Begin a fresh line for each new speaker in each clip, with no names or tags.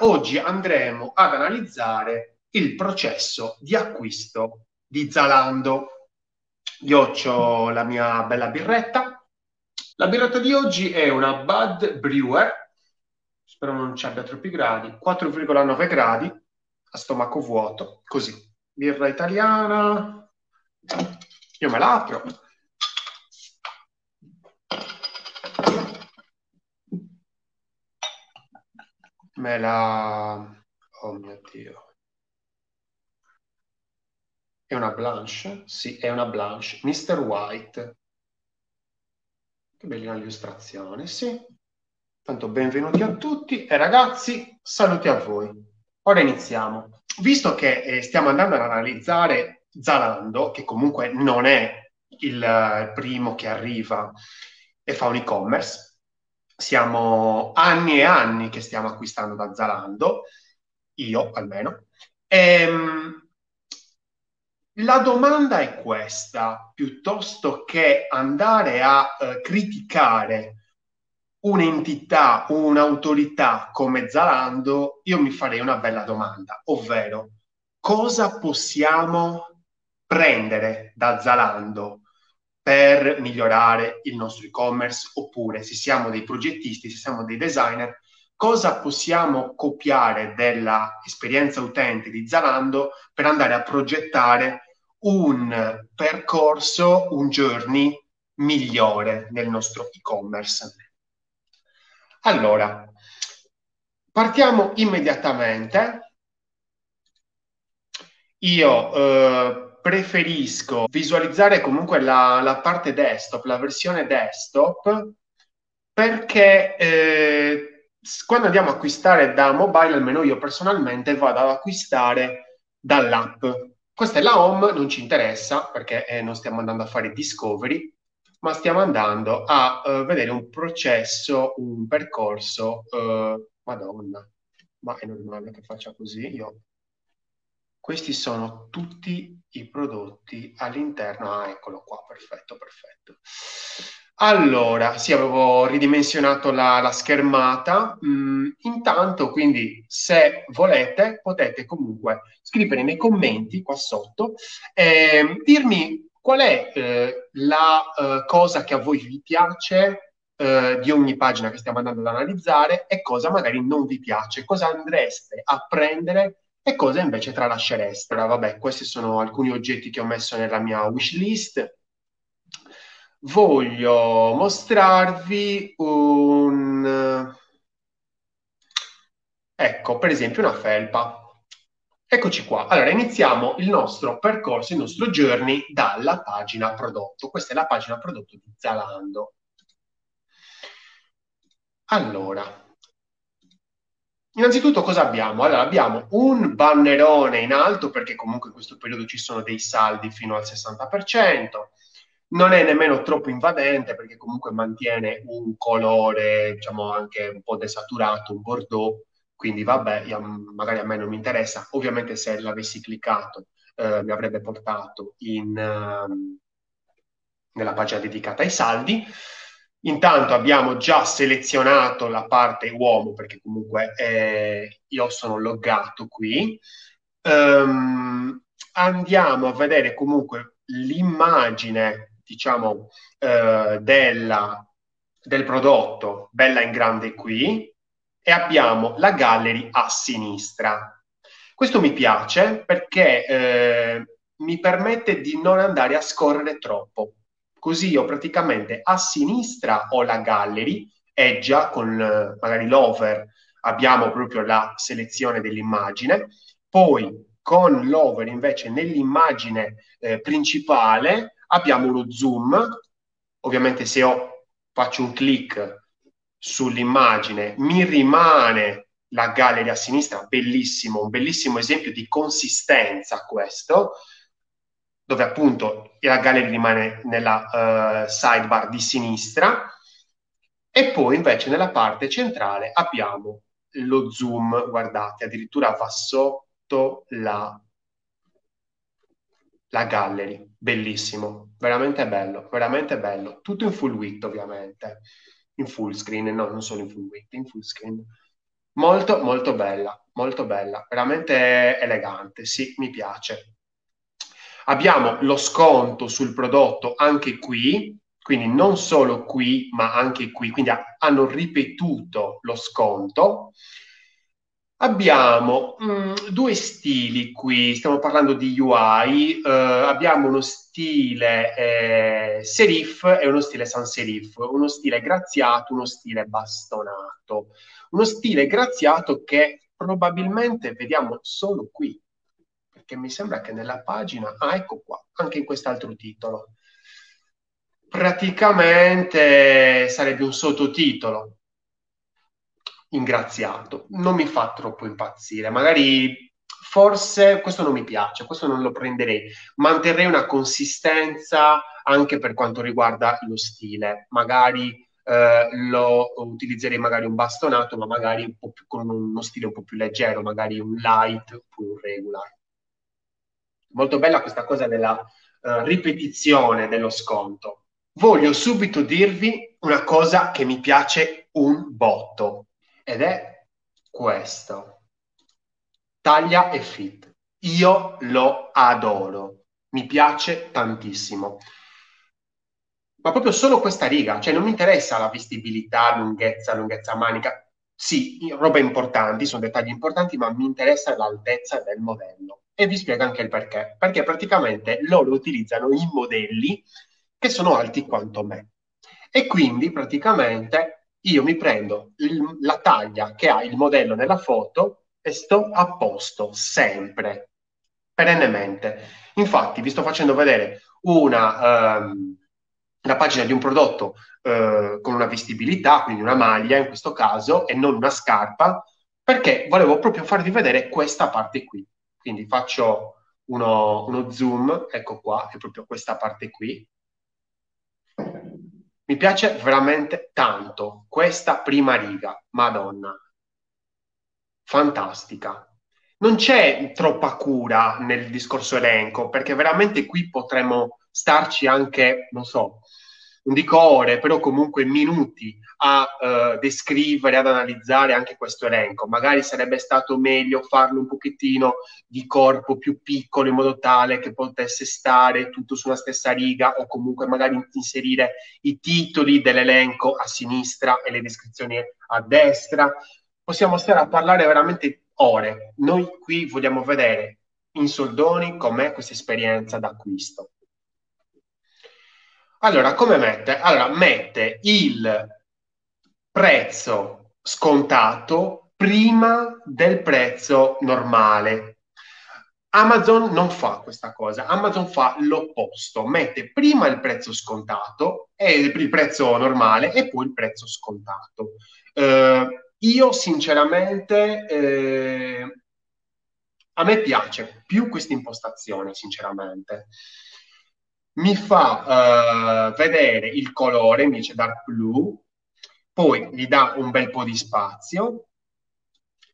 Oggi andremo ad analizzare il processo di acquisto di Zalando. Io ho la mia bella birretta. La birretta di oggi è una Bud Brewer, spero non ci abbia troppi gradi, 4,9 gradi a stomaco vuoto, così. Birra italiana. Io me la. Me la... Oh mio Dio. È una Blanche? Sì, è una Blanche. Mr. White. Che bella illustrazione, sì. Tanto benvenuti a tutti e ragazzi, saluti a voi. Ora iniziamo. Visto che eh, stiamo andando ad analizzare Zalando, che comunque non è il eh, primo che arriva e fa un e-commerce, siamo anni e anni che stiamo acquistando da Zalando, io almeno. Ehm, la domanda è questa, piuttosto che andare a eh, criticare un'entità, un'autorità come Zalando, io mi farei una bella domanda, ovvero cosa possiamo prendere da Zalando per migliorare il nostro e-commerce oppure se siamo dei progettisti, se siamo dei designer, cosa possiamo copiare dell'esperienza utente di Zalando per andare a progettare un percorso, un journey migliore nel nostro e-commerce. Allora, partiamo immediatamente. Io eh, preferisco visualizzare comunque la, la, parte desktop, la versione desktop, perché eh, quando andiamo a acquistare da mobile, almeno io personalmente vado ad acquistare dall'app. Questa è la home, non ci interessa perché eh, non stiamo andando a fare discovery, ma stiamo andando a uh, vedere un processo, un percorso. Uh, Madonna, ma è normale che faccia così? Io questi sono tutti i prodotti all'interno. Ah, eccolo qua, perfetto, perfetto. Allora, sì, avevo ridimensionato la, la schermata. Mm, intanto, quindi, se volete, potete comunque scrivere nei commenti qua sotto, eh, dirmi qual è eh, la eh, cosa che a voi vi piace eh, di ogni pagina che stiamo andando ad analizzare e cosa magari non vi piace, cosa andreste a prendere e cosa invece tralascereste. Vabbè, questi sono alcuni oggetti che ho messo nella mia wish list. Voglio mostrarvi un... Ecco, per esempio una felpa. Eccoci qua. Allora, iniziamo il nostro percorso, il nostro journey dalla pagina prodotto. Questa è la pagina prodotto di Zalando. Allora, Innanzitutto cosa abbiamo? Allora, abbiamo un bannerone in alto perché comunque in questo periodo ci sono dei saldi fino al 60%, non è nemmeno troppo invadente perché comunque mantiene un colore, diciamo anche un po' desaturato, un bordeaux, quindi vabbè, io, magari a me non mi interessa. Ovviamente se l'avessi cliccato eh, mi avrebbe portato in, uh, nella pagina dedicata ai saldi. Intanto abbiamo già selezionato la parte uomo perché comunque eh, io sono loggato qui. Um, andiamo a vedere comunque l'immagine, diciamo, eh, della, del prodotto bella in grande qui e abbiamo la gallery a sinistra. Questo mi piace perché eh, mi permette di non andare a scorrere troppo Così io praticamente a sinistra ho la gallery, e già con eh, magari l'over abbiamo proprio la selezione dell'immagine, poi con l'over invece nell'immagine eh, principale abbiamo uno zoom, ovviamente se io faccio un clic sull'immagine mi rimane la gallery a sinistra, bellissimo, un bellissimo esempio di consistenza questo, dove appunto la gallery rimane nella uh, sidebar di sinistra e poi invece nella parte centrale abbiamo lo zoom, guardate, addirittura va sotto la, la gallery, bellissimo, veramente bello, veramente bello, tutto in full width ovviamente, in full screen, no, non solo in full width, in full screen. Molto, molto bella, molto bella, veramente elegante, sì, mi piace. Abbiamo lo sconto sul prodotto anche qui, quindi non solo qui, ma anche qui, quindi hanno ripetuto lo sconto. Abbiamo mh, mm, due stili qui, stiamo parlando di UI, eh, abbiamo uno stile eh, serif e uno stile sans serif, uno stile graziato, uno stile bastonato, uno stile graziato che probabilmente vediamo solo qui, perché mi sembra che nella pagina, ah ecco qua, anche in quest'altro titolo, praticamente sarebbe un sottotitolo, ingraziato. Non mi fa troppo impazzire. Magari forse questo non mi piace, questo non lo prenderei. Manterrei una consistenza anche per quanto riguarda lo stile. Magari eh, lo utilizzerei magari un bastonato, ma magari un più, con uno stile un po' più leggero, magari un light oppure un regular. Molto bella questa cosa della uh, ripetizione dello sconto. Voglio subito dirvi una cosa che mi piace un botto ed è questo. Taglia e fit. Io lo adoro, mi piace tantissimo. Ma proprio solo questa riga, cioè non mi interessa la vestibilità, lunghezza, lunghezza manica. Sì, robe importanti, sono dettagli importanti, ma mi interessa l'altezza del modello. E vi spiego anche il perché. Perché praticamente loro utilizzano i modelli che sono alti quanto me. E quindi praticamente io mi prendo il, la taglia che ha il modello nella foto e sto a posto sempre, perennemente. Infatti, vi sto facendo vedere una, um, una pagina di un prodotto uh, con una vestibilità, quindi una maglia in questo caso, e non una scarpa, perché volevo proprio farvi vedere questa parte qui. Quindi faccio uno, uno zoom, ecco qua, è proprio questa parte qui mi piace veramente tanto questa prima riga, Madonna. Fantastica. Non c'è troppa cura nel discorso elenco, perché veramente qui potremmo starci anche, non so, non dico ore, però comunque minuti a uh, descrivere, ad analizzare anche questo elenco. Magari sarebbe stato meglio farlo un pochettino di corpo più piccolo in modo tale che potesse stare tutto sulla stessa riga o comunque magari inserire i titoli dell'elenco a sinistra e le descrizioni a destra. Possiamo stare a parlare veramente ore. Noi qui vogliamo vedere in soldoni com'è questa esperienza d'acquisto. Allora, come mette? Allora, mette il prezzo scontato prima del prezzo normale. Amazon non fa questa cosa, Amazon fa l'opposto, mette prima il prezzo scontato il prezzo normale e poi il prezzo scontato. Eh, io sinceramente eh, a me piace più questa impostazione, sinceramente mi fa uh, vedere il colore invece dark blue, poi gli dà un bel po' di spazio.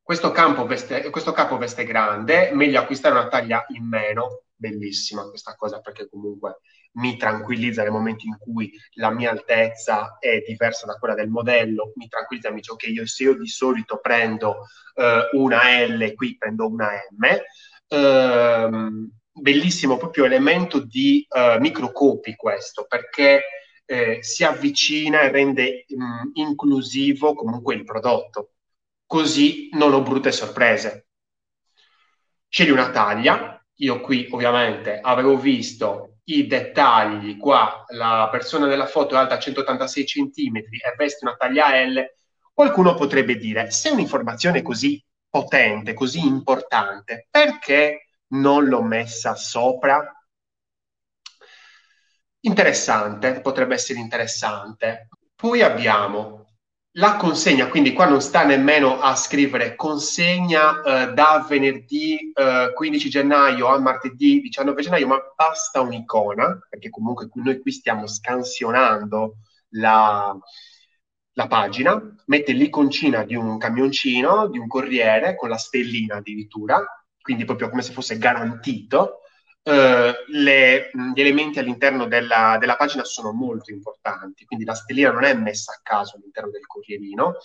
Questo, veste, questo capo veste grande, meglio acquistare una taglia in meno, bellissima questa cosa perché comunque mi tranquillizza nel momento in cui la mia altezza è diversa da quella del modello, mi tranquillizza, mi dice ok, io, se io di solito prendo uh, una L, qui prendo una M, uh, bellissimo proprio elemento di uh, microcopi questo, perché eh, si avvicina e rende mh, mm, inclusivo comunque il prodotto. Così non ho brutte sorprese. Scegli una taglia, io qui ovviamente avevo visto i dettagli, qua la persona della foto è alta 186 cm e veste una taglia L, qualcuno potrebbe dire, se un'informazione così potente, così importante, perché non l'ho messa sopra. Interessante, potrebbe essere interessante. Poi abbiamo la consegna, quindi qua non sta nemmeno a scrivere consegna eh, da venerdì eh, 15 gennaio a martedì 19 gennaio, ma basta un'icona, perché comunque noi qui stiamo scansionando la, la pagina, mette l'iconcina di un camioncino, di un corriere, con la stellina addirittura, quindi proprio come se fosse garantito, eh, le, gli elementi all'interno della, della, pagina sono molto importanti, quindi la stellina non è messa a caso all'interno del corrierino.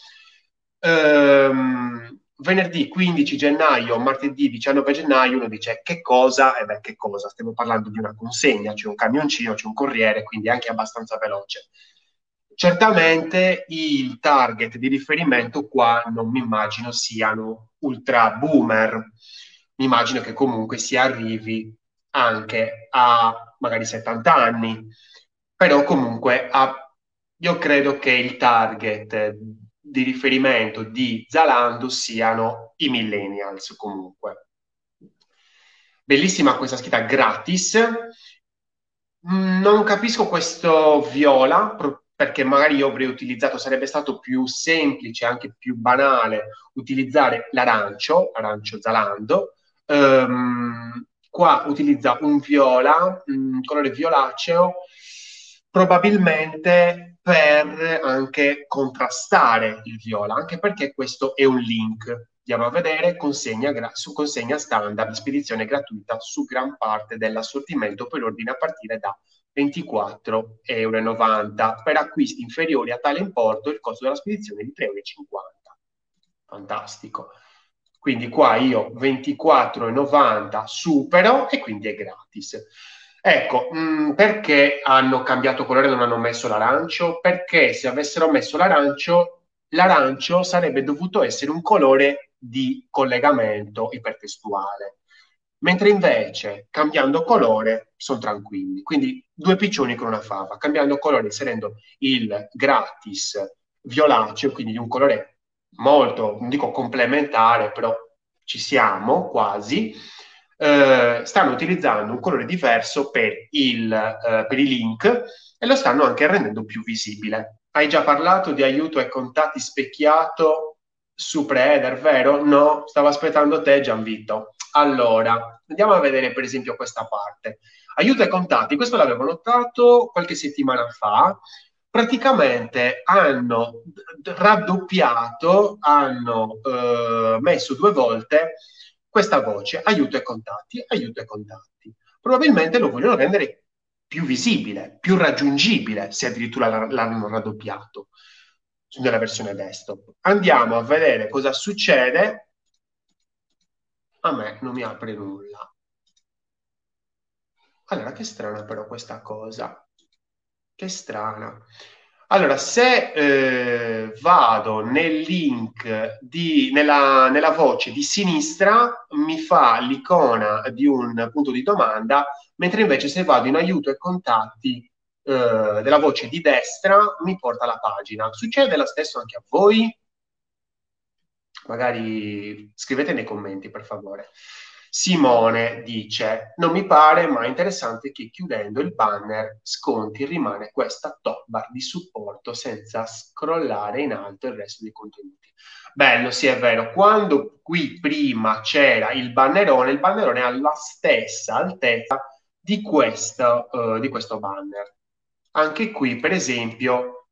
Ehm, venerdì 15 gennaio, martedì 19 gennaio, uno dice che cosa? E beh, che cosa? Stiamo parlando di una consegna, c'è un camioncino, c'è un corriere, quindi anche abbastanza veloce. Certamente il target di riferimento qua non mi immagino siano ultra boomer, mi immagino che comunque si arrivi anche a magari 70 anni, però comunque a, io credo che il target di riferimento di Zalando siano i millennials comunque. Bellissima questa scritta gratis. Non capisco questo viola, perché magari io avrei utilizzato, sarebbe stato più semplice, anche più banale, utilizzare l'arancio, arancio Zalando. Um, qua utilizza un viola, un colore violaceo, probabilmente per anche contrastare il viola, anche perché questo è un link. Andiamo a vedere consegna, gra- su consegna standard, spedizione gratuita su gran parte dell'assortimento per ordine a partire da 24,90 euro. Per acquisti inferiori a tale importo il costo della spedizione è di 3,50 euro. Fantastico. Quindi qua io 24,90 supero e quindi è gratis. Ecco, mh, mm, perché hanno cambiato colore e non hanno messo l'arancio? Perché se avessero messo l'arancio, l'arancio sarebbe dovuto essere un colore di collegamento ipertestuale, mentre invece cambiando colore sono tranquilli. Quindi due piccioni con una fava, cambiando colore, inserendo il gratis violaceo, quindi di un colore molto, non dico complementare, però ci siamo quasi eh, stanno utilizzando un colore diverso per, il, eh, per i link e lo stanno anche rendendo più visibile. Hai già parlato di aiuto ai contatti specchiato su Preheader, vero? No, stavo aspettando te Gianvito. Allora, andiamo a vedere per esempio questa parte. Aiuto ai contatti, questo l'avevo notato qualche settimana fa, praticamente hanno raddoppiato, hanno eh, messo due volte questa voce aiuto ai contatti, aiuto ai contatti. Probabilmente lo vogliono rendere più visibile, più raggiungibile, se addirittura l'hanno raddoppiato nella versione desktop. Andiamo a vedere cosa succede. A me non mi apre nulla. Allora, che strana però questa cosa. Che strana. Allora, se eh, vado nel link di, nella, nella, voce di sinistra, mi fa l'icona di un punto di domanda, mentre invece se vado in aiuto e contatti eh, della voce di destra, mi porta alla pagina. Succede lo stesso anche a voi? Magari scrivete nei commenti, per favore. Simone dice: Non mi pare mai interessante che chiudendo il banner sconti rimane questa top bar di supporto senza scrollare in alto il resto dei contenuti. Bello, sì, è vero. Quando qui prima c'era il bannerone, il bannerone ha la stessa altezza di questo, uh, di questo banner. Anche qui, per esempio,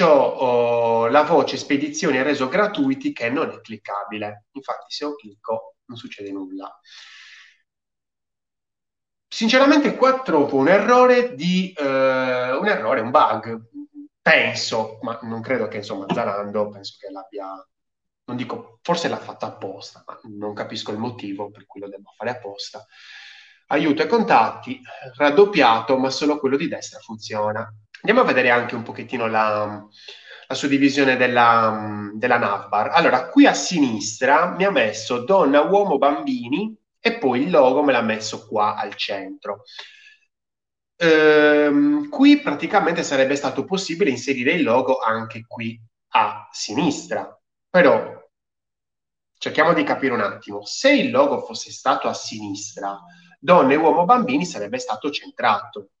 ho uh, la voce spedizioni reso gratuiti che non è cliccabile. Infatti, se io clicco non succede nulla. Sinceramente qua trovo un errore di uh, un errore, un bug. Penso, ma non credo che insomma Zalando penso che l'abbia non dico, forse l'ha fatta apposta, ma non capisco il motivo per cui lo devo fare apposta. Aiuto ai contatti, raddoppiato, ma solo quello di destra funziona. Andiamo a vedere anche un pochettino la, la suddivisione della, della navbar. Allora, qui a sinistra mi ha messo donna, uomo, bambini e poi il logo me l'ha messo qua al centro. Ehm, qui praticamente sarebbe stato possibile inserire il logo anche qui a sinistra, però cerchiamo di capire un attimo. Se il logo fosse stato a sinistra, donne, uomo, bambini sarebbe stato centrato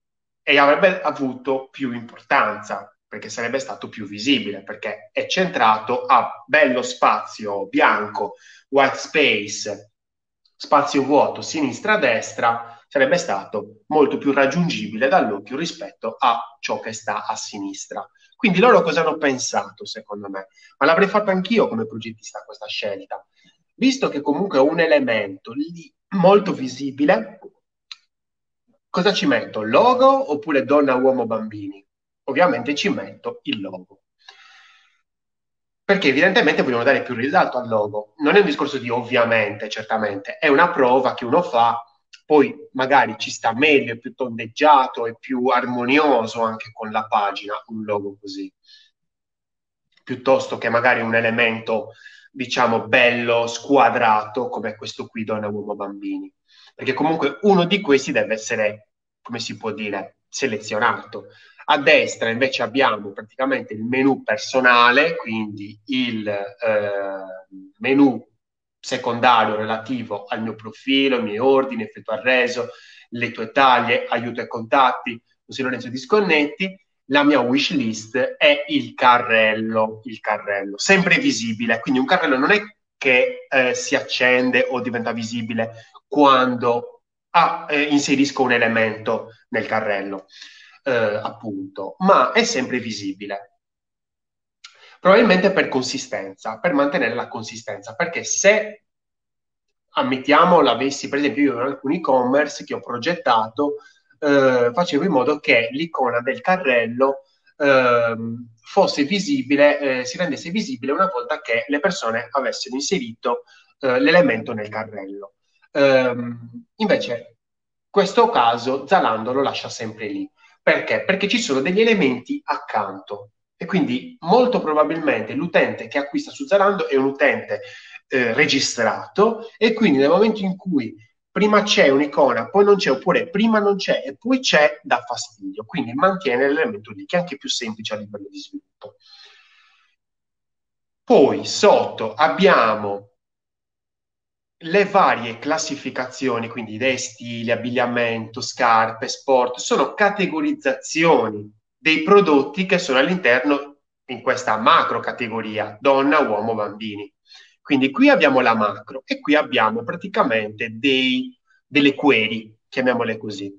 e avrebbe avuto più importanza perché sarebbe stato più visibile, perché è centrato a bello spazio bianco, white space, spazio vuoto, sinistra-destra, sarebbe stato molto più raggiungibile dall'occhio rispetto a ciò che sta a sinistra. Quindi loro cosa hanno pensato, secondo me? Ma l'avrei fatto anch'io come progettista questa scelta. Visto che comunque è un elemento lì molto visibile, cosa ci metto? Logo oppure donna, uomo, bambini? Ovviamente ci metto il logo. perché evidentemente vogliono dare più risalto al logo. Non è un discorso di ovviamente, certamente, è una prova che uno fa, poi magari ci sta meglio, è più tondeggiato, è più armonioso anche con la pagina, un logo così, piuttosto che magari un elemento, diciamo, bello, squadrato, come questo qui, donna, uomo, bambini. Perché comunque uno di questi deve essere, come si può dire, selezionato a destra invece abbiamo praticamente il menu personale, quindi il eh, menu secondario relativo al mio profilo, ai miei ordini, effetto al reso, le tue taglie, aiuto ai contatti, José Lorenzo Disconnetti, la mia wish list è il carrello, il carrello, sempre visibile, quindi un carrello non è che eh, si accende o diventa visibile quando ah, eh, inserisco un elemento nel carrello eh, appunto, ma è sempre visibile. Probabilmente per consistenza, per mantenere la consistenza, perché se ammettiamo l'avessi, per esempio io in alcuni e-commerce che ho progettato, eh, facevo in modo che l'icona del carrello eh, fosse visibile, eh, si rendesse visibile una volta che le persone avessero inserito eh, l'elemento nel carrello. Ehm, invece, questo caso Zalando lo lascia sempre lì. Perché? Perché ci sono degli elementi accanto e quindi molto probabilmente l'utente che acquista su Zalando è un utente eh, registrato e quindi nel momento in cui prima c'è un'icona, poi non c'è, oppure prima non c'è e poi c'è, dà fastidio. Quindi mantiene l'elemento lì, che è anche più semplice a livello di sviluppo. Poi sotto abbiamo le varie classificazioni, quindi idee, stili, abbigliamento, scarpe, sport, sono categorizzazioni dei prodotti che sono all'interno in questa macro categoria, donna, uomo, bambini. Quindi qui abbiamo la macro e qui abbiamo praticamente dei, delle query, chiamiamole così,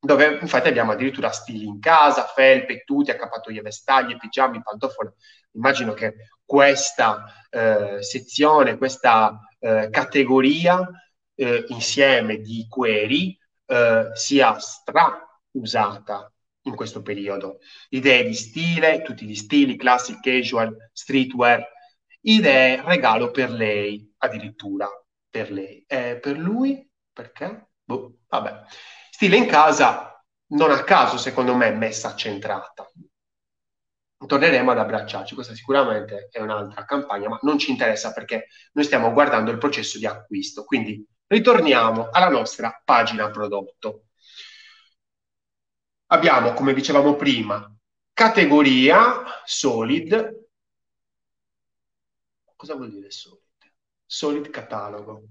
dove infatti abbiamo addirittura stili in casa, felpe, tutti, accappatoie, vestaglie, pigiami, pantofole. Immagino che questa eh, sezione, questa eh, categoria eh, insieme di query eh, sia stra usata in questo periodo. Idee di stile, tutti gli stili, classic, casual, streetwear, idee regalo per lei, addirittura per lei. Eh, per lui? Perché? Boh, vabbè. Stile in casa, non a caso, secondo me, messa centrata torneremo ad abbracciarci. Questa sicuramente è un'altra campagna, ma non ci interessa perché noi stiamo guardando il processo di acquisto. Quindi ritorniamo alla nostra pagina prodotto. Abbiamo, come dicevamo prima, categoria solid. Cosa vuol dire solid? Solid catalogo.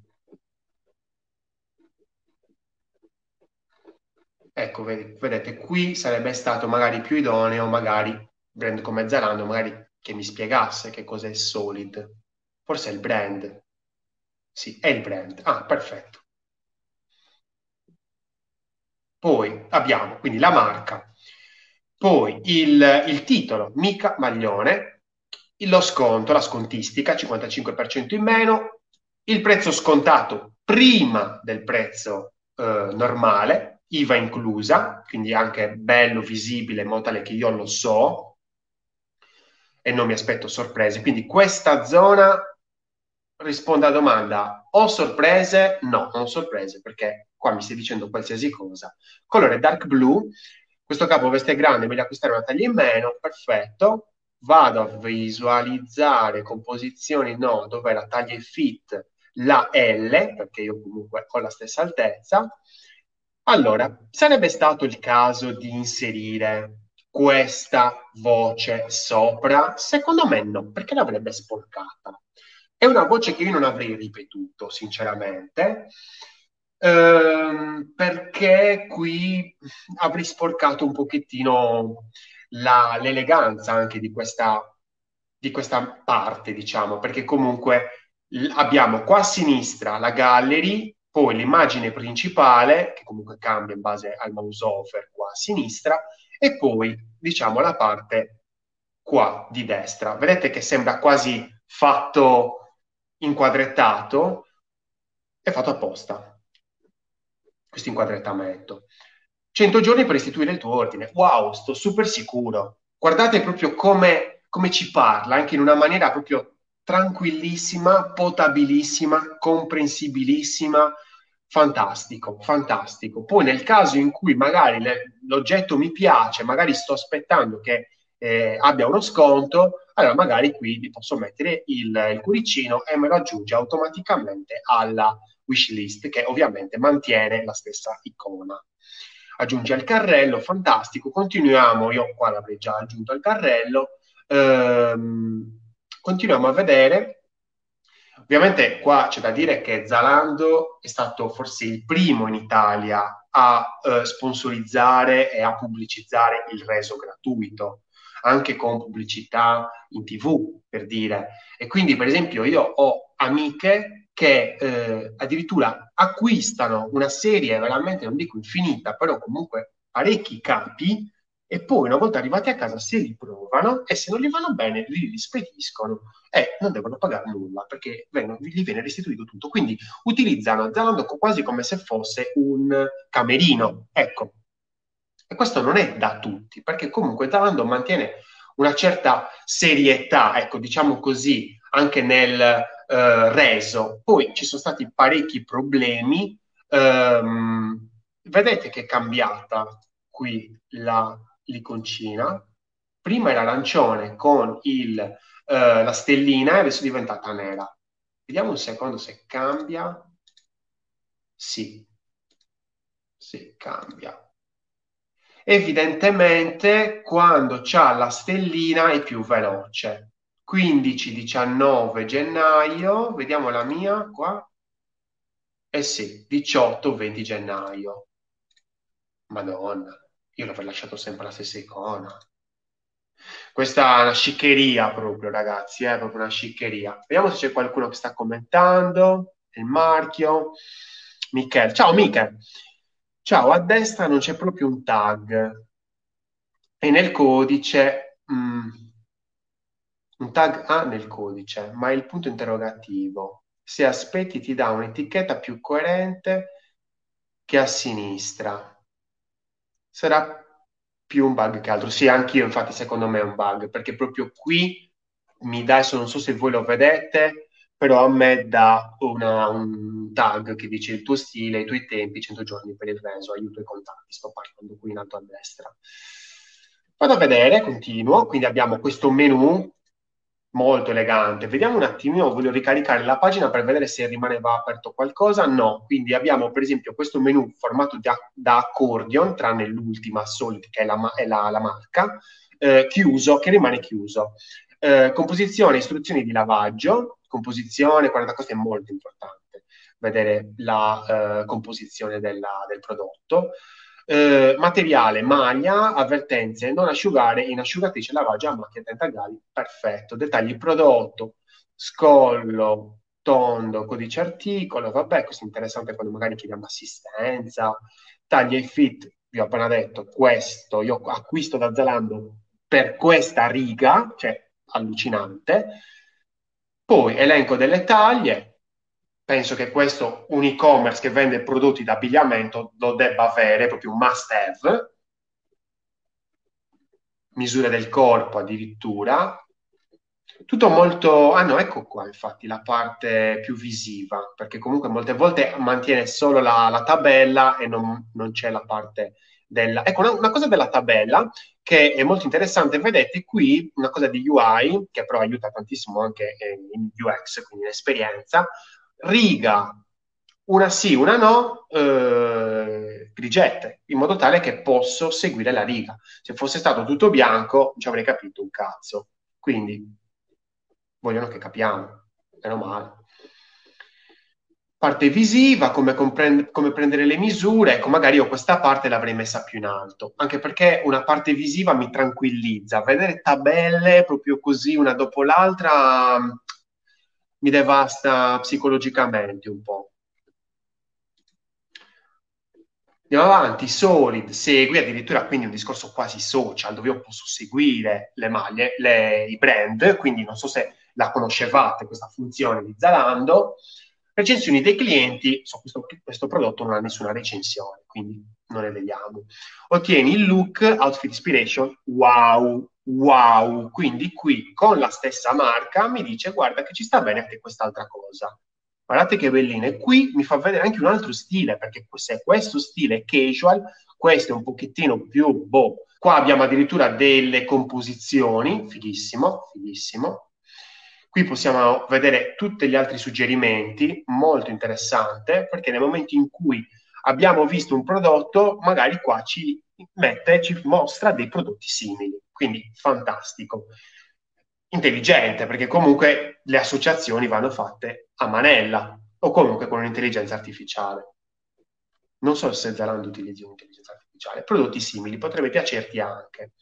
Ecco, vedete, qui sarebbe stato magari più idoneo, magari brand come Zalando magari che mi spiegasse che cos'è Solid. Forse è il brand. Sì, è il brand. Ah, perfetto. Poi abbiamo quindi la marca, poi il, il titolo, mica maglione, lo sconto, la scontistica, 55% in meno, il prezzo scontato prima del prezzo eh, normale, IVA inclusa, quindi anche bello, visibile, in modo tale che io lo so, e non mi aspetto sorprese. Quindi questa zona risponde alla domanda ho sorprese? No, non sorprese perché qua mi stai dicendo qualsiasi cosa. Colore dark blue, questo capo veste grande, meglio acquistare una taglia in meno, perfetto. Vado a visualizzare composizioni no, dove la taglia è fit, la L, perché io comunque ho la stessa altezza. Allora, sarebbe stato il caso di inserire questa voce sopra? Secondo me no, perché l'avrebbe sporcata. È una voce che io non avrei ripetuto, sinceramente, ehm, perché qui avrei sporcato un pochettino la, l'eleganza anche di questa, di questa parte, diciamo, perché comunque abbiamo qua a sinistra la gallery, poi l'immagine principale, che comunque cambia in base al mouse over qua a sinistra, e poi diciamo la parte qua di destra. Vedete che sembra quasi fatto inquadrettato, è fatto apposta questo inquadrettamento. 100 giorni per istituire il tuo ordine. Wow, sto super sicuro. Guardate proprio come come ci parla, anche in una maniera proprio tranquillissima, potabilissima, comprensibilissima, fantastico, fantastico. Poi nel caso in cui magari le, l'oggetto mi piace, magari sto aspettando che eh, abbia uno sconto, allora magari qui vi posso mettere il, il cuoricino e me lo aggiunge automaticamente alla wishlist che ovviamente mantiene la stessa icona. Aggiunge al carrello, fantastico, continuiamo, io qua l'avrei già aggiunto al carrello, ehm, continuiamo a vedere Ovviamente qua c'è da dire che Zalando è stato forse il primo in Italia a eh, sponsorizzare e a pubblicizzare il reso gratuito, anche con pubblicità in tv, per dire. E quindi, per esempio, io ho amiche che eh, addirittura acquistano una serie veramente, non dico infinita, però comunque parecchi capi e poi una volta arrivati a casa se li provano e se non gli vanno bene li rispediscono e non devono pagare nulla perché vengono, gli viene restituito tutto. Quindi utilizzano Zalando quasi come se fosse un camerino. Ecco, e questo non è da tutti perché comunque Zalando mantiene una certa serietà, ecco, diciamo così, anche nel eh, reso. Poi ci sono stati parecchi problemi. Ehm, vedete che è cambiata qui la l'iconcina. Prima era arancione con il, eh, la stellina e adesso è diventata nera. Vediamo un secondo se cambia. Sì, sì, cambia. Evidentemente quando c'ha la stellina è più veloce. 15-19 gennaio, vediamo la mia qua. Eh sì, 18-20 gennaio. Madonna io l'avrei lasciato sempre la stessa icona. Questa è una sciccheria proprio, ragazzi, è proprio una sciccheria. Vediamo se c'è qualcuno che sta commentando. Il marchio. Michele. Ciao, Michele. Ciao, a destra non c'è proprio un tag. E nel codice... Mm, un tag ha nel codice, ma il punto interrogativo. Se aspetti ti dà un'etichetta più coerente che a sinistra sarà più un bug che altro. Sì, anch'io infatti secondo me è un bug, perché proprio qui mi dà, adesso non so se voi lo vedete, però a me dà una, un tag che dice il tuo stile, i tuoi tempi, 100 giorni per il reso, aiuto i contatti, sto parlando qui in alto a destra. Vado a vedere, continuo, quindi abbiamo questo menu molto elegante. Vediamo un attimino, voglio ricaricare la pagina per vedere se rimaneva aperto qualcosa. No, quindi abbiamo per esempio questo menu formato da, da accordion, tranne l'ultima Solid che è la, è la, la marca, eh, chiuso, che rimane chiuso. Eh, composizione, istruzioni di lavaggio, composizione, guarda, questo è molto importante, vedere la eh, composizione della, del prodotto. Eh, materiale, maglia, avvertenze, non asciugare in asciugatrice, lavaggio a macchia tentagali, perfetto. Dettagli prodotto, scollo, tondo, codice articolo, vabbè, questo è interessante quando magari chiediamo assistenza, taglia e fit, vi ho appena detto, questo io acquisto da Zalando per questa riga, cioè allucinante. Poi elenco delle taglie, penso che questo un e-commerce che vende prodotti d'abbigliamento lo debba avere, proprio un must have, misure del corpo addirittura, tutto molto... Ah no, ecco qua infatti la parte più visiva, perché comunque molte volte mantiene solo la, la tabella e non, non, c'è la parte della... Ecco, una, una, cosa della tabella che è molto interessante, vedete qui una cosa di UI, che però aiuta tantissimo anche in UX, quindi in esperienza, riga, una sì, una no, eh, grigette, in modo tale che posso seguire la riga. Se fosse stato tutto bianco, ci avrei capito un cazzo. Quindi vogliono che capiamo, meno male. Parte visiva, come, comprend- come prendere le misure, ecco, magari io questa parte l'avrei messa più in alto, anche perché una parte visiva mi tranquillizza. Vedere tabelle proprio così, una dopo l'altra, mi devasta psicologicamente un po'. Andiamo avanti, Solid segui addirittura quindi un discorso quasi social dove io posso seguire le maglie, le, i brand, quindi non so se la conoscevate questa funzione di Zalando. Recensioni dei clienti, so, questo, questo prodotto non ha nessuna recensione, quindi non ne vediamo. Ottieni il look, outfit inspiration, wow, wow, quindi qui con la stessa marca mi dice guarda che ci sta bene anche quest'altra cosa. Guardate che bellina. E qui mi fa vedere anche un altro stile, perché se questo stile è casual, questo è un pochettino più boh. Qua abbiamo addirittura delle composizioni, fighissimo, fighissimo. Qui possiamo vedere tutti gli altri suggerimenti, molto interessante, perché nel momento in cui abbiamo visto un prodotto, magari qua ci mette, ci mostra dei prodotti simili. Quindi fantastico. Intelligente, perché comunque le associazioni vanno fatte a manella o comunque con un'intelligenza artificiale. Non so se Zalando utilizzi un'intelligenza artificiale, prodotti simili, potrebbe piacerti anche.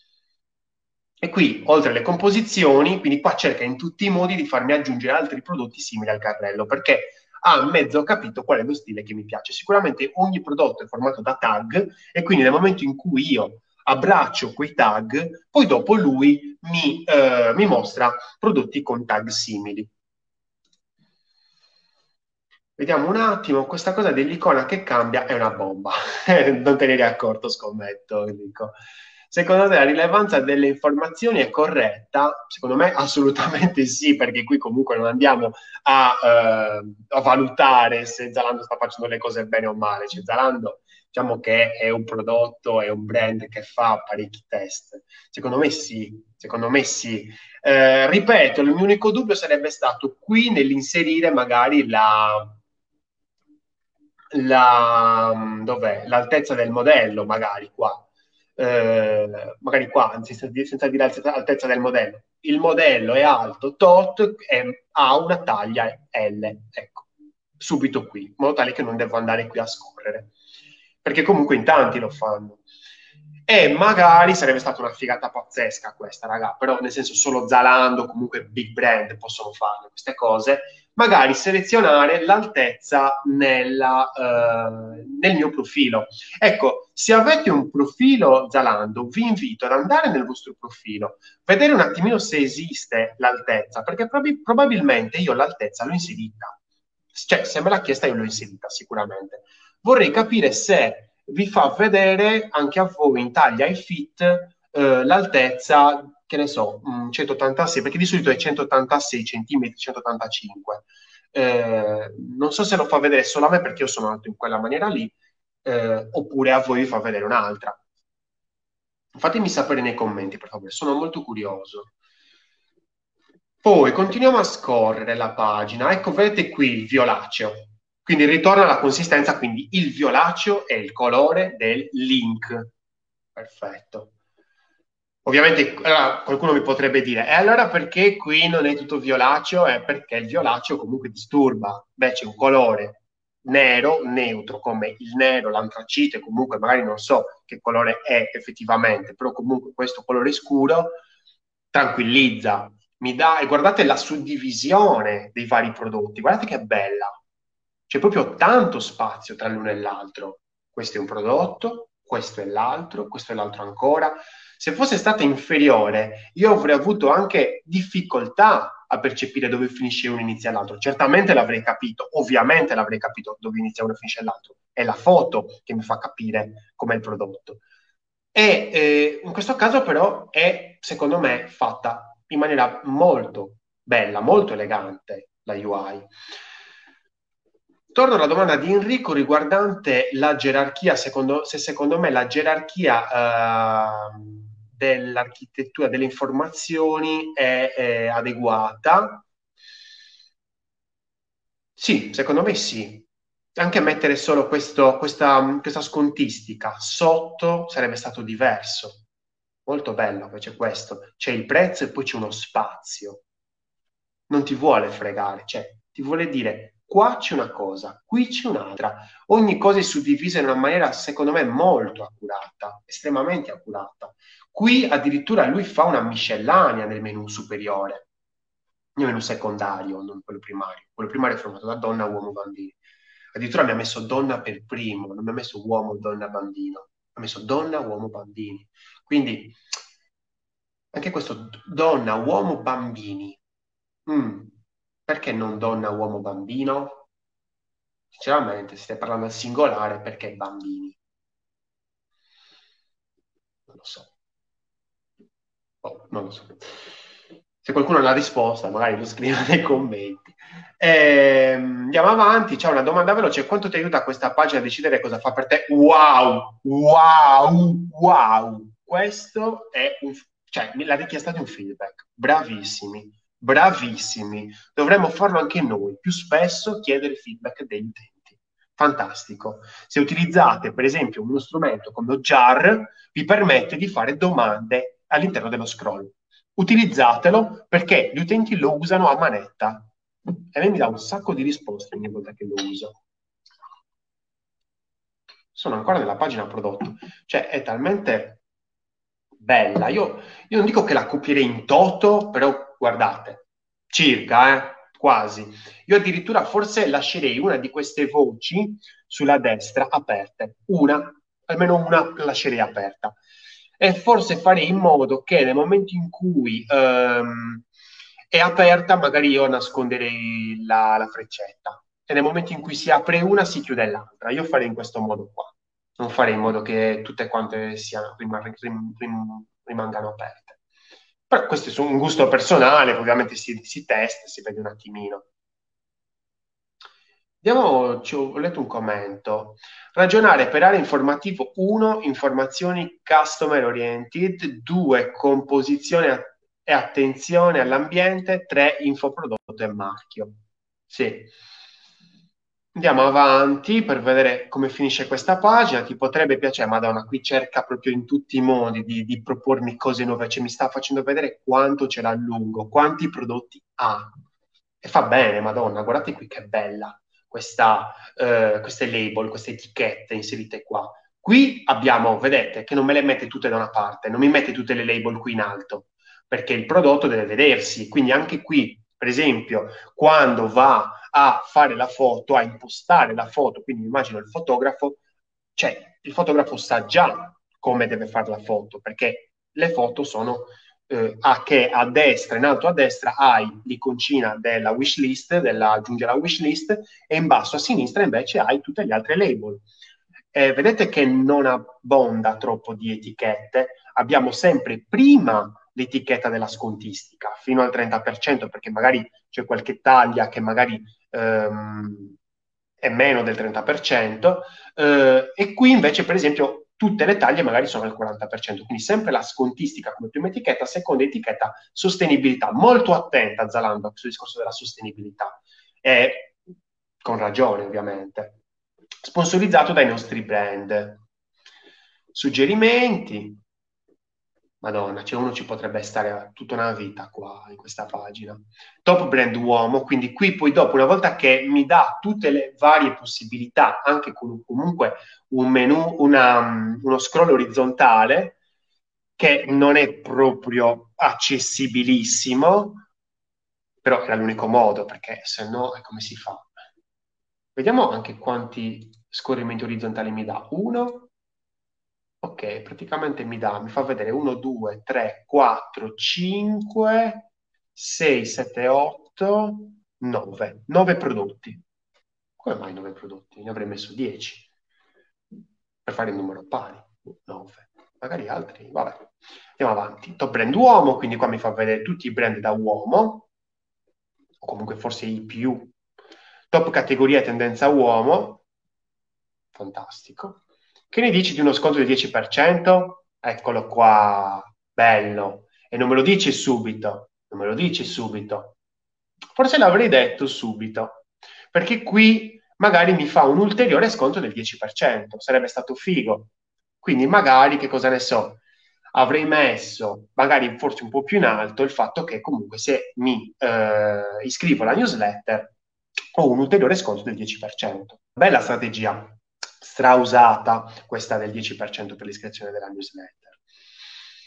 E qui, oltre alle composizioni, quindi qua cerca in tutti i modi di farmi aggiungere altri prodotti simili al carrello, perché ha mezzo capito qual è lo stile che mi piace. Sicuramente ogni prodotto è formato da tag e quindi nel momento in cui io abbraccio quei tag, poi dopo lui mi, eh, mi mostra prodotti con tag simili. Vediamo un attimo, questa cosa dell'icona che cambia è una bomba. non te ne eri accorto, scommetto, dico. Secondo te la rilevanza delle informazioni è corretta? Secondo me assolutamente sì, perché qui comunque non andiamo a, eh, a valutare se Zalando sta facendo le cose bene o male. Cioè, Zalando diciamo che è un prodotto, è un brand che fa parecchi test. Secondo me sì, secondo me sì. Eh, ripeto, il mio unico dubbio sarebbe stato qui nell'inserire magari la, la, l'altezza del modello, magari qua. Eh, magari qua, anzi, senza dire l'altezza del modello. Il modello è alto, tot, è, ha una taglia L, ecco, subito qui, in modo tale che non devo andare qui a scorrere perché comunque in tanti lo fanno. E magari sarebbe stata una figata pazzesca questa, raga, però nel senso solo Zalando, comunque big brand possono fare queste cose, magari selezionare l'altezza nella, uh, nel mio profilo. Ecco, se avete un profilo Zalando, vi invito ad andare nel vostro profilo, vedere un attimino se esiste l'altezza, perché prob- probabilmente io l'altezza l'ho inserita. Cioè, se me l'ha chiesta io l'ho inserita sicuramente vorrei capire se vi fa vedere anche a voi in taglia e fit eh, l'altezza, che ne so, 186, mm, perché di solito è 186 cm, 185. Eh, non so se lo fa vedere solo a me perché io sono alto in quella maniera lì, eh, oppure a voi vi fa vedere un'altra. Fatemi sapere nei commenti, per favore, sono molto curioso. Poi continuiamo a scorrere la pagina. Ecco, vedete qui il violaceo. Quindi ritorna alla consistenza, quindi il violaceo è il colore del link. Perfetto. Ovviamente allora, qualcuno mi potrebbe dire, e allora perché qui non è tutto violaceo? È perché il violaceo comunque disturba. C'è un colore nero, neutro, come il nero, l'antracite, comunque magari non so che colore è effettivamente, però comunque questo colore scuro tranquillizza, mi dà, e guardate la suddivisione dei vari prodotti, guardate che bella, c'è proprio tanto spazio tra l'uno e l'altro. Questo è un prodotto, questo è l'altro, questo è l'altro ancora. Se fosse stata inferiore, io avrei avuto anche difficoltà a percepire dove finisce uno e inizia l'altro. Certamente l'avrei capito, ovviamente l'avrei capito dove inizia uno e finisce l'altro. È la foto che mi fa capire com'è il prodotto. E eh, in questo caso però è, secondo me, fatta in maniera molto bella, molto elegante la UI. Torno alla domanda di Enrico riguardante la gerarchia, secondo, se secondo me la gerarchia eh, dell'architettura delle informazioni è, è adeguata. Sì, secondo me sì. Anche mettere solo questo, questa, questa scontistica sotto sarebbe stato diverso. Molto bello invece questo. C'è il prezzo e poi c'è uno spazio. Non ti vuole fregare, cioè ti vuole dire qua c'è una cosa, qui c'è un'altra. Ogni cosa è suddivisa in una maniera, secondo me, molto accurata, estremamente accurata. Qui addirittura lui fa una miscellanea nel menu superiore, nel menu secondario, non quello primario. Quello primario è formato da donna, uomo, bambino. Addirittura mi ha messo donna per primo, non mi ha messo uomo, donna, bambino. Ha messo donna, uomo, bambini. Quindi anche questo donna, uomo, bambini. Mm, perché non donna, uomo, bambino? Sinceramente, stai parlando al singolare, perché bambini? Non lo so. Oh, non lo so. Se qualcuno ha la risposta, magari lo scrive nei commenti. Eh, andiamo avanti, c'è una domanda veloce. Quanto ti aiuta questa pagina a decidere cosa fa per te? Wow, wow, wow. Questo è un... cioè, la richiesta di un feedback. Bravissimi, bravissimi. Dovremmo farlo anche noi, più spesso chiedere feedback degli utenti fantastico. Se utilizzate per esempio uno strumento come Jar, vi permette di fare domande all'interno dello scroll. Utilizzatelo perché gli utenti lo usano a manetta e lei mi dà un sacco di risposte ogni volta che lo uso. Sono ancora nella pagina prodotto, cioè è talmente bella. Io, io non dico che la copierei in toto, però guardate, circa, eh, quasi. Io addirittura forse lascerei una di queste voci sulla destra aperte, una, almeno una lascerei aperta. E forse farei in modo che nel momento in cui um, è aperta, magari io nasconderei la, la, freccetta. E nel momento in cui si apre una, si chiude l'altra. Io farei in questo modo qua. Non farei in modo che tutte quante siano, rim, rim, rimangano aperte. Però questo è un gusto personale, ovviamente si, si testa, si vede un attimino. Andiamo, ho letto un commento. Ragionare per area informativo 1, informazioni customer oriented, 2, composizione e attenzione all'ambiente, 3, infoprodotto e marchio. Sì. Andiamo avanti per vedere come finisce questa pagina. Ti potrebbe piacere, Madonna, qui cerca proprio in tutti i modi di, di propormi cose nuove, cioè mi sta facendo vedere quanto ce l'ha a lungo, quanti prodotti ha. E fa bene, Madonna, guardate qui che bella questa, eh, queste label, queste etichette inserite qua. Qui abbiamo, vedete, che non me le mette tutte da una parte, non mi mette tutte le label qui in alto, perché il prodotto deve vedersi. Quindi anche qui, per esempio, quando va a fare la foto, a impostare la foto, quindi immagino il fotografo, cioè il fotografo sa già come deve fare la foto, perché le foto sono eh, a che a destra, in alto a destra, hai l'iconcina della wishlist, della aggiungere alla wishlist, e in basso a sinistra invece hai tutte le altre label. Eh, vedete che non abbonda troppo di etichette, abbiamo sempre prima l'etichetta della scontistica fino al 30%, perché magari c'è qualche taglia che magari ehm, è meno del 30%, eh, e qui invece, per esempio, tutte le taglie magari sono al 40%, quindi sempre la scontistica come prima etichetta, seconda etichetta sostenibilità. Molto attenta Zalando sul discorso della sostenibilità, e con ragione ovviamente. Sponsorizzato dai nostri brand. Suggerimenti, Madonna, cioè uno ci potrebbe stare tutta una vita qua in questa pagina. Top brand uomo, quindi qui poi dopo, una volta che mi dà tutte le varie possibilità, anche con comunque un menu, una, uno scroll orizzontale, che non è proprio accessibilissimo, però era l'unico modo, perché se no come si fa? Vediamo anche quanti scorrimenti orizzontali mi dà. Uno, Ok, praticamente mi dà, mi fa vedere 1, 2, 3, 4, 5, 6, 7, 8, 9. 9 prodotti. Come mai 9 prodotti? Ne avrei messo 10 per fare il numero pari. 9. Magari altri, vabbè. Andiamo avanti. Top brand uomo, quindi qua mi fa vedere tutti i brand da uomo, o comunque forse i più. Top categoria tendenza uomo, fantastico. Che ne dici di uno sconto del 10%? Eccolo qua, bello. E non me lo dici subito, non me lo dici subito. Forse l'avrei detto subito, perché qui magari mi fa un ulteriore sconto del 10%, sarebbe stato figo. Quindi magari, che cosa ne so, avrei messo, magari forse un po' più in alto, il fatto che comunque se mi eh, iscrivo alla newsletter ho un ulteriore sconto del 10%. Bella strategia strausata questa del 10% per l'iscrizione della newsletter.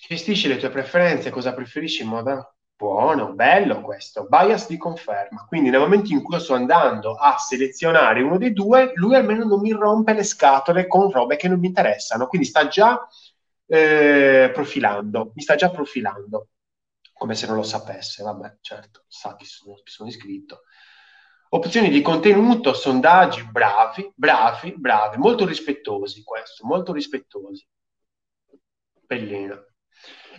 Gestisci le tue preferenze, cosa preferisci in modo buono, bello questo, bias di conferma. Quindi nel momento in cui io sto andando a selezionare uno dei due, lui almeno non mi rompe le scatole con robe che non mi interessano, quindi sta già eh, profilando, mi sta già profilando, come se non lo sapesse, vabbè, certo, sa chi sono, sono iscritto. Opzioni di contenuto, sondaggi, bravi, bravi, bravi, molto rispettosi questo, molto rispettosi. Bellino.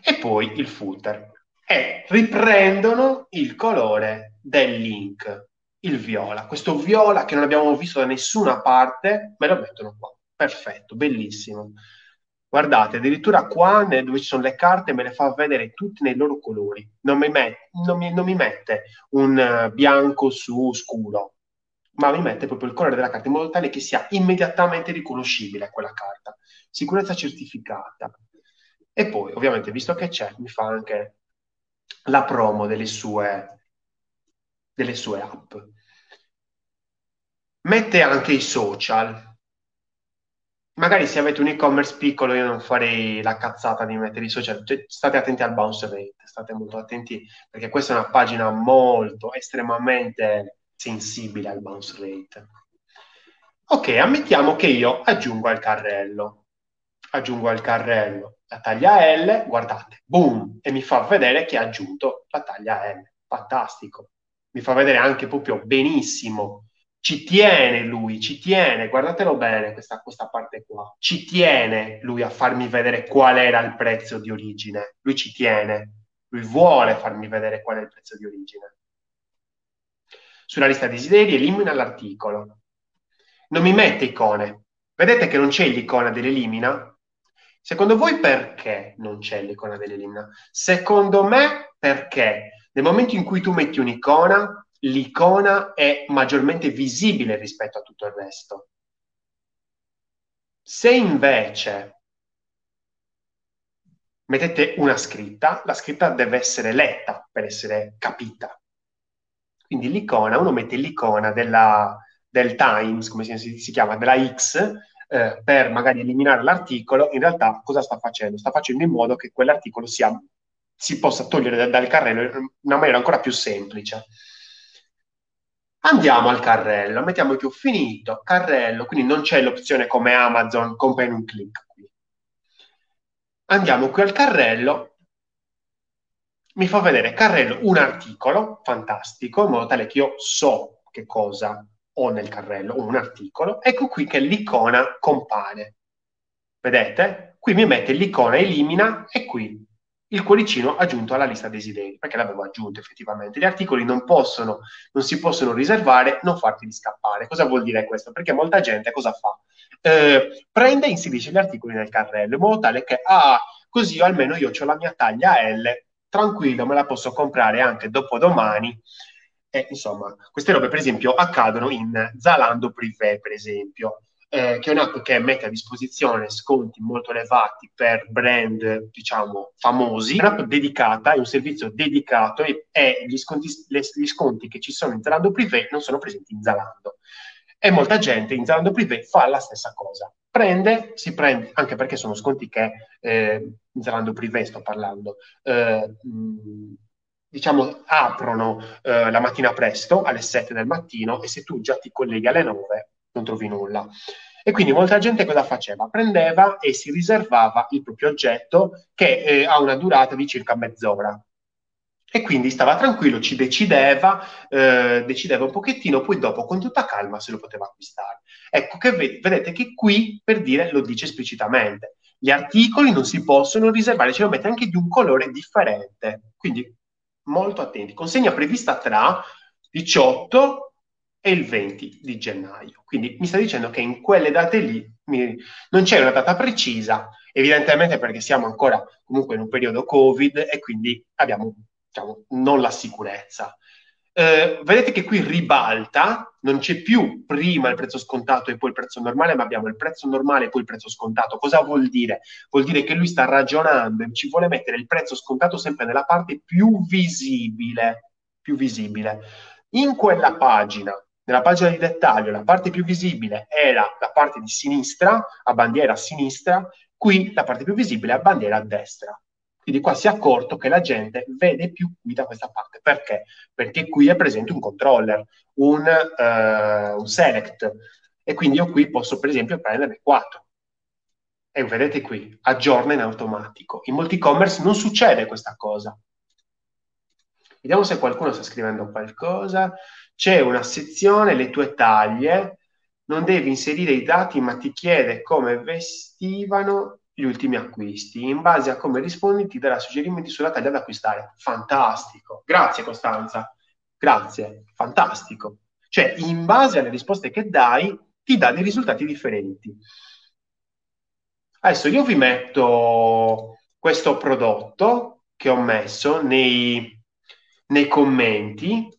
e poi il footer e riprendono il colore del link, il viola. Questo viola che non abbiamo visto da nessuna parte, me lo mettono qua. Perfetto, bellissimo. Guardate, addirittura qua dove ci sono le carte me le fa vedere tutte nei loro colori. Non mi, met- non mi, non mi mette un uh, bianco su scuro, ma mi mette proprio il colore della carta in modo tale che sia immediatamente riconoscibile quella carta. Sicurezza certificata. E poi, ovviamente, visto che c'è, mi fa anche la promo delle sue, delle sue app. Mette anche i social. Magari se avete un e-commerce piccolo io non farei la cazzata di mettere i social, cioè, state attenti al bounce rate, state molto attenti perché questa è una pagina molto, estremamente sensibile al bounce rate. Ok, ammettiamo che io aggiungo al carrello, aggiungo al carrello la taglia L, guardate, boom, e mi fa vedere che ha aggiunto la taglia L. Fantastico. Mi fa vedere anche proprio benissimo. Ci tiene lui, ci tiene, guardatelo bene questa, questa parte qua. Ci tiene lui a farmi vedere qual era il prezzo di origine. Lui ci tiene, lui vuole farmi vedere qual è il prezzo di origine. Sulla lista desideri elimina l'articolo. Non mi mette icone. Vedete che non c'è l'icona dell'elimina? Secondo voi perché non c'è l'icona dell'elimina? Secondo me perché nel momento in cui tu metti un'icona, l'icona è maggiormente visibile rispetto a tutto il resto. Se invece mettete una scritta, la scritta deve essere letta per essere capita. Quindi l'icona, uno mette l'icona della, del Times, come si, si chiama, della X, eh, per magari eliminare l'articolo, in realtà cosa sta facendo? Sta facendo in modo che quell'articolo sia, si possa togliere dal, dal carrello in una maniera ancora più semplice. Andiamo al carrello, mettiamo ho finito, carrello, quindi non c'è l'opzione come Amazon, compra in un clic. Qui. Andiamo qui al carrello, mi fa vedere carrello un articolo, fantastico, in modo tale che io so che cosa o nel carrello un articolo, ecco qui che l'icona compare. Vedete? Qui mi mette l'icona elimina e qui il cuoricino aggiunto alla lista desideri, perché l'avevo aggiunto effettivamente. Gli articoli non possono, non si possono riservare, non farteli scappare. Cosa vuol dire questo? Perché molta gente cosa fa? Eh, prende e inserisce gli articoli nel carrello in modo tale che, ah, così almeno io ho la mia taglia L, tranquillo, me la posso comprare anche dopodomani e, insomma, queste robe, per esempio, accadono in Zalando Privé, per esempio, eh, che è un'app che mette a disposizione sconti molto elevati per brand, diciamo, famosi. È un'app dedicata, è un servizio dedicato e, e gli, sconti, le, gli sconti che ci sono in Zalando Privé non sono presenti in Zalando. E molta gente in Zalando Privé fa la stessa cosa. Prende, si prende, anche perché sono sconti che eh, in Zalando Privé sto parlando, eh, mh, diciamo, aprono eh, la mattina presto, alle 7 del mattino, e se tu già ti colleghi alle 9 non trovi nulla. E quindi molta gente cosa faceva? Prendeva e si riservava il proprio oggetto che eh, ha una durata di circa mezz'ora. E quindi stava tranquillo, ci decideva, eh, decideva un pochettino, poi dopo con tutta calma se lo poteva acquistare. Ecco che ved- vedete che qui per dire lo dice esplicitamente. Gli articoli non si possono riservare, ce lo mette anche di un colore differente. Quindi molto attenti. Consegna prevista tra 18 e il 20 di gennaio. Quindi mi sta dicendo che in quelle date lì mi, non c'è una data precisa, evidentemente perché siamo ancora comunque in un periodo Covid e quindi abbiamo diciamo, non la sicurezza. Eh, vedete che qui ribalta, non c'è più prima il prezzo scontato e poi il prezzo normale, ma abbiamo il prezzo normale e poi il prezzo scontato. Cosa vuol dire? Vuol dire che lui sta ragionando e ci vuole mettere il prezzo scontato sempre nella parte più visibile, più visibile. In quella pagina, nella pagina di dettaglio, la parte più visibile era la parte di sinistra, a bandiera a sinistra, qui la parte più visibile è a bandiera a destra. Quindi qua si è accorto che la gente vede più qui da questa parte. Perché? Perché qui è presente un controller, un, uh, un select. E quindi io qui posso per esempio prenderne 4. E vedete qui, aggiorna in automatico. In molti e-commerce non succede questa cosa. Vediamo se qualcuno sta scrivendo qualcosa. C'è una sezione, le tue taglie. Non devi inserire i dati, ma ti chiede come vestivano gli ultimi acquisti. In base a come rispondi ti darà suggerimenti sulla taglia da acquistare. Fantastico. Grazie Costanza. Grazie. Fantastico. Cioè, in base alle risposte che dai, ti dà dei risultati differenti. Adesso io vi metto questo prodotto che ho messo nei, nei commenti.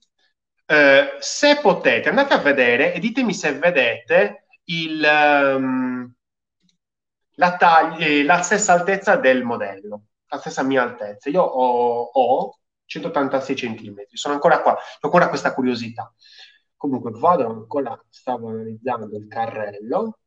Eh, se potete, andate a vedere e ditemi se vedete il, um, la, taglia, eh, la stessa altezza del modello, la stessa mia altezza. Io ho, ho 186 cm, sono ancora qua, ho ancora questa curiosità. Comunque vado ancora, stavo analizzando il carrello.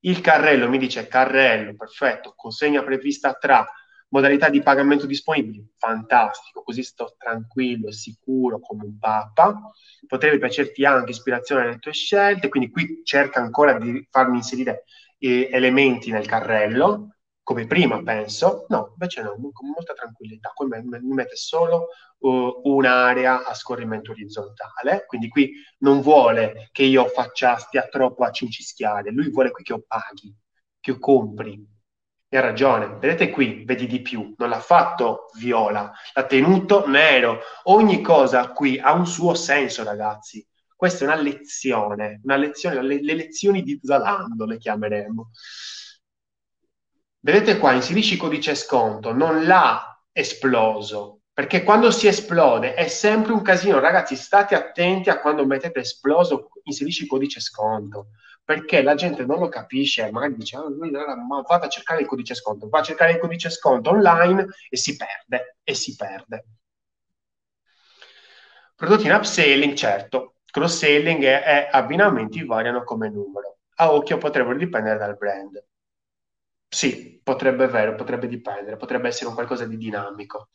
Il carrello mi dice carrello, perfetto, consegna prevista tra modalità di pagamento disponibili, fantastico, così sto tranquillo sicuro come un papa. Potrebbe piacerti anche ispirazione alle tue scelte, quindi qui cerca ancora di farmi inserire eh, elementi nel carrello, come prima penso, no, invece no, con molta tranquillità, poi mi mette solo uh, un'area a scorrimento orizzontale, quindi qui non vuole che io faccia, stia troppo a cincischiare, lui vuole qui che io paghi, che io compri, e ha ragione, vedete qui, vedi di più, non l'ha fatto viola, l'ha tenuto nero, ogni cosa qui ha un suo senso ragazzi, questa è una lezione, una lezione, le, le lezioni di Zalando le chiameremo. Vedete qua, inserisci codice sconto, non l'ha esploso, perché quando si esplode è sempre un casino. Ragazzi, state attenti a quando mettete esploso, inserisci codice sconto, perché la gente non lo capisce, magari dice, lui, ma vado a cercare il codice sconto, va a cercare il codice sconto online e si perde, e si perde. Prodotti in upselling, certo, cross-selling e, e abbinamenti variano come numero. A occhio potrebbero dipendere dal brand. Sì, potrebbe vero, potrebbe dipendere, potrebbe essere un qualcosa di dinamico.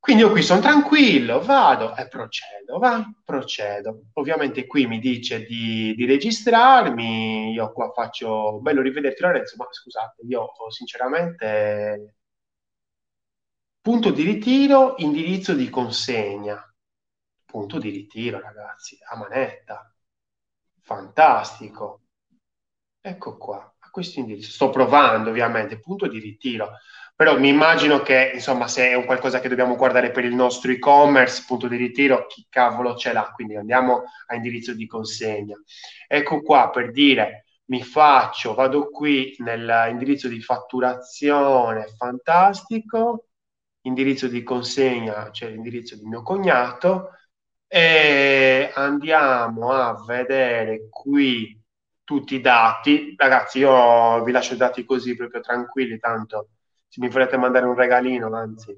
Quindi io qui sono tranquillo, vado e procedo, va, procedo. Ovviamente qui mi dice di, di registrarmi, io qua faccio, bello rivederti Lorenzo, ma scusate, io sinceramente, punto di ritiro, indirizzo di consegna, punto di ritiro ragazzi, a manetta, fantastico. Ecco qua questo indirizzo. Sto provando ovviamente, punto di ritiro, però mi immagino che insomma se è un qualcosa che dobbiamo guardare per il nostro e-commerce, punto di ritiro, chi cavolo ce l'ha? Quindi andiamo a indirizzo di consegna. Ecco qua per dire mi faccio, vado qui nell'indirizzo di fatturazione, fantastico, indirizzo di consegna, cioè l'indirizzo di mio cognato, e andiamo a vedere qui tutti i dati. Ragazzi, io vi lascio i dati così proprio tranquilli, tanto se mi volete mandare un regalino, anzi.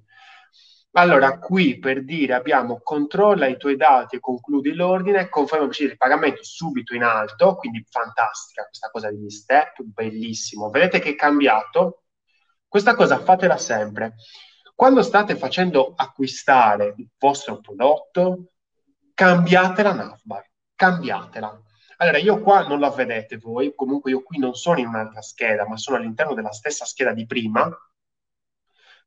Allora, qui per dire abbiamo controlla i tuoi dati e concludi l'ordine, conferma il pagamento subito in alto, quindi fantastica questa cosa degli step, bellissimo. Vedete che è cambiato? Questa cosa fatela sempre. Quando state facendo acquistare il vostro prodotto, cambiate la navbar, cambiatela allora, io qua non la vedete voi, comunque io qui non sono in un'altra scheda, ma sono all'interno della stessa scheda di prima.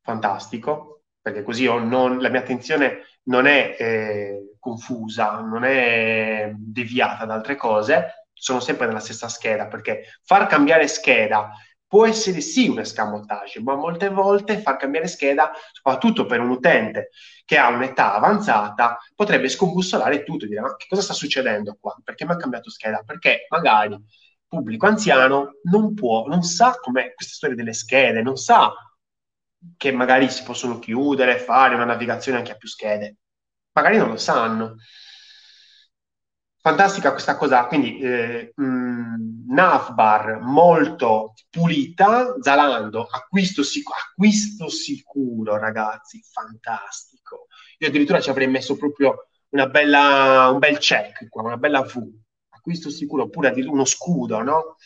Fantastico, perché così non, la mia attenzione non è eh, confusa, non è deviata da altre cose, sono sempre nella stessa scheda, perché far cambiare scheda può essere sì un escamotage, ma molte volte far cambiare scheda, soprattutto per un utente che ha un'età avanzata, potrebbe scombussolare tutto dire ma che cosa sta succedendo qua? Perché mi ha cambiato scheda? Perché magari pubblico anziano non può, non sa com'è questa storia delle schede, non sa che magari si possono chiudere, fare una navigazione anche a più schede. Magari non lo sanno fantastica questa cosa, quindi eh, mh, Navbar molto pulita, Zalando, acquisto, sic- acquisto sicuro ragazzi, fantastico. Io addirittura ci avrei messo proprio una bella, un bel check qua, una bella V, acquisto sicuro, oppure uno scudo, no?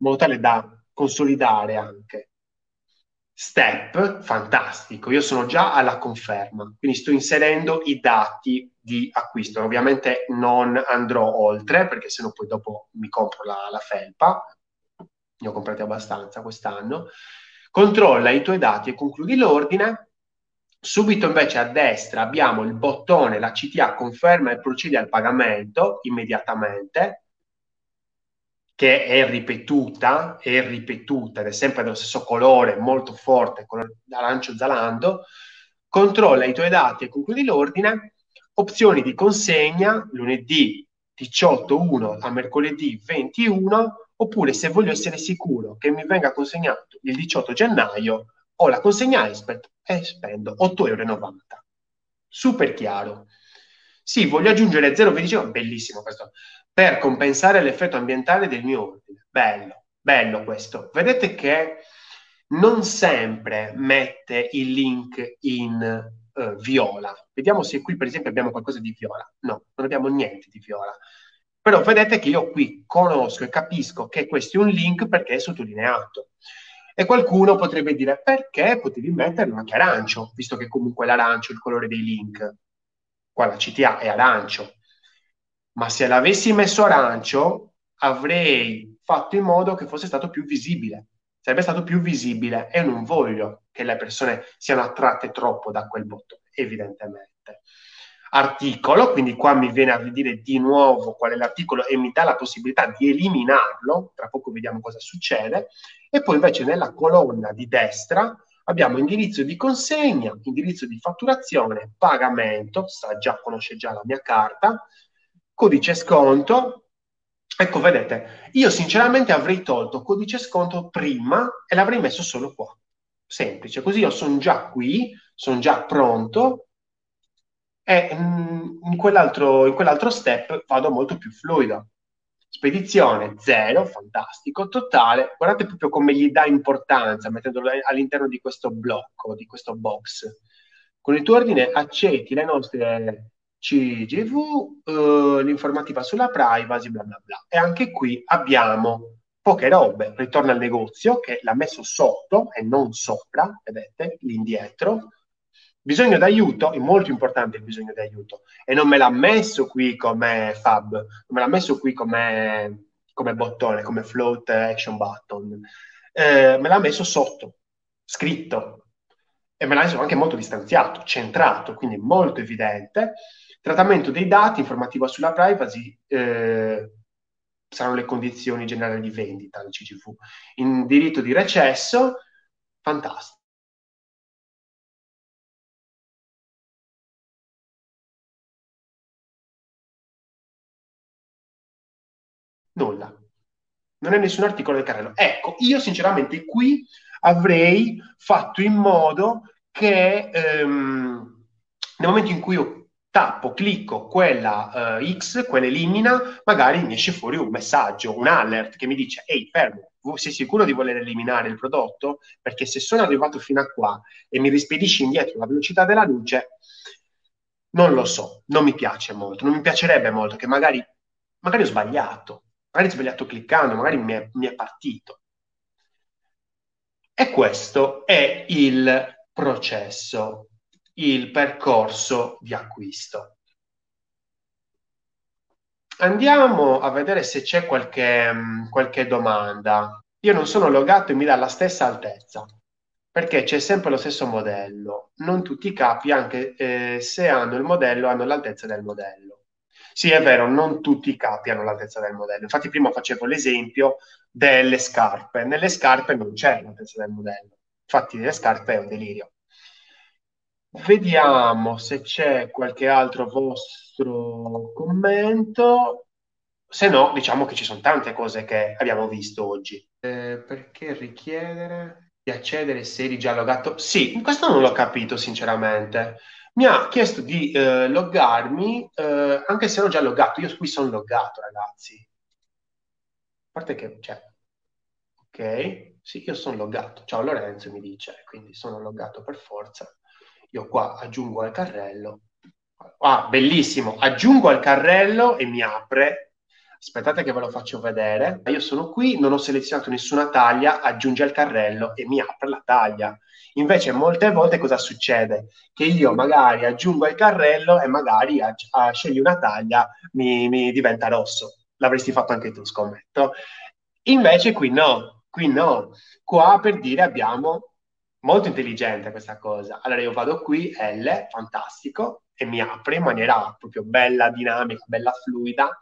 In modo tale da consolidare anche. Step, fantastico, io sono già alla conferma, quindi sto inserendo i dati di acquisto. Ovviamente non andrò oltre perché sennò poi dopo mi compro la, la felpa, ne ho comprati abbastanza quest'anno. Controlla i tuoi dati e concludi l'ordine. Subito invece a destra abbiamo il bottone, la CTA conferma e procedi al pagamento immediatamente che è ripetuta, è ripetuta ed è sempre dello stesso colore, molto forte, colore arancio zalando, controlla i tuoi dati e concludi l'ordine, opzioni di consegna lunedì 18.1 a mercoledì 21, oppure se voglio essere sicuro che mi venga consegnato il 18 gennaio, ho la consegna expert e spendo 8,90 euro. Super chiaro. Sì, voglio aggiungere 0,25, bellissimo questo, per compensare l'effetto ambientale del mio ordine. Bello, bello questo. Vedete che non sempre mette il link in uh, viola. Vediamo se qui per esempio abbiamo qualcosa di viola. No, non abbiamo niente di viola. Però vedete che io qui conosco e capisco che questo è un link perché è sottolineato. E qualcuno potrebbe dire perché potevi metterlo anche arancio, visto che comunque l'arancio è il colore dei link. Qua la CTA è arancio. Ma se l'avessi messo arancio, avrei fatto in modo che fosse stato più visibile sarebbe stato più visibile e non voglio che le persone siano attratte troppo da quel bottone, evidentemente. Articolo, quindi qua mi viene a dire di nuovo qual è l'articolo e mi dà la possibilità di eliminarlo, tra poco vediamo cosa succede, e poi invece nella colonna di destra abbiamo indirizzo di consegna, indirizzo di fatturazione, pagamento, sa già, conosce già la mia carta, codice sconto, Ecco, vedete, io sinceramente avrei tolto codice sconto prima e l'avrei messo solo qua. Semplice, così io sono già qui, sono già pronto e mm, in quell'altro, in quell'altro step vado molto più fluido. Spedizione zero, fantastico, totale. Guardate proprio come gli dà importanza mettendolo all'interno di questo blocco, di questo box. Con il tuo ordine accetti le nostre CGV, eh, l'informativa sulla privacy, bla bla bla. E anche qui abbiamo poche robe. Ritorna al negozio che l'ha messo sotto e non sopra, vedete, lì indietro. Bisogno d'aiuto, è molto importante il bisogno d'aiuto. E non me l'ha messo qui come fab, non me l'ha messo qui come, come bottone, come float action button. Eh, me l'ha messo sotto, scritto. E me l'ha messo anche molto distanziato, centrato, quindi molto evidente. Trattamento dei dati, informativa sulla privacy, eh, saranno le condizioni generali di vendita del CGV. In diritto di recesso, fantastico. Nulla. Non è nessun articolo del carrello. Ecco, io sinceramente qui avrei fatto in modo che ehm, nel momento in cui io tappo, clicco quella uh, X, quella elimina, magari mi esce fuori un messaggio, un alert che mi dice ehi fermo, sei sicuro di voler eliminare il prodotto? Perché se sono arrivato fino a qua e mi rispedisci indietro la velocità della luce, non lo so, non mi piace molto, non mi piacerebbe molto che magari, magari ho sbagliato, magari ho sbagliato cliccando, magari mi è, mi è partito. E questo è il processo il percorso di acquisto. Andiamo a vedere se c'è qualche, mm, qualche domanda. Io non sono logato e mi dà la stessa altezza, perché c'è sempre lo stesso modello. Non tutti i capi, anche eh, se hanno il modello, hanno l'altezza del modello. Sì, è vero, non tutti i capi hanno l'altezza del modello. Infatti prima facevo l'esempio delle scarpe. Nelle scarpe non c'è l'altezza del modello. Infatti le scarpe è un delirio. Vediamo se c'è qualche altro vostro commento. Se no, diciamo che ci sono tante cose che abbiamo visto oggi. Eh, perché richiedere di accedere se eri già loggato? Sì, questo non l'ho capito sinceramente. Mi ha chiesto di eh, loggarmi, eh, anche se ero già loggato. Io qui sono loggato, ragazzi. A parte che c'è. Ok, sì, io sono loggato. Ciao Lorenzo mi dice, quindi sono loggato per forza. Io qua aggiungo al carrello. Ah, bellissimo. Aggiungo al carrello e mi apre. Aspettate che ve lo faccio vedere. Io sono qui, non ho selezionato nessuna taglia, aggiunge al carrello e mi apre la taglia. Invece molte volte cosa succede? Che io magari aggiungo al carrello e magari a, a scegli una taglia mi, mi diventa rosso. L'avresti fatto anche tu, scommetto. Invece qui no, qui no. Qua per dire abbiamo molto intelligente questa cosa. Allora io vado qui, L, fantastico, e mi apre in maniera proprio bella, dinamica, bella fluida.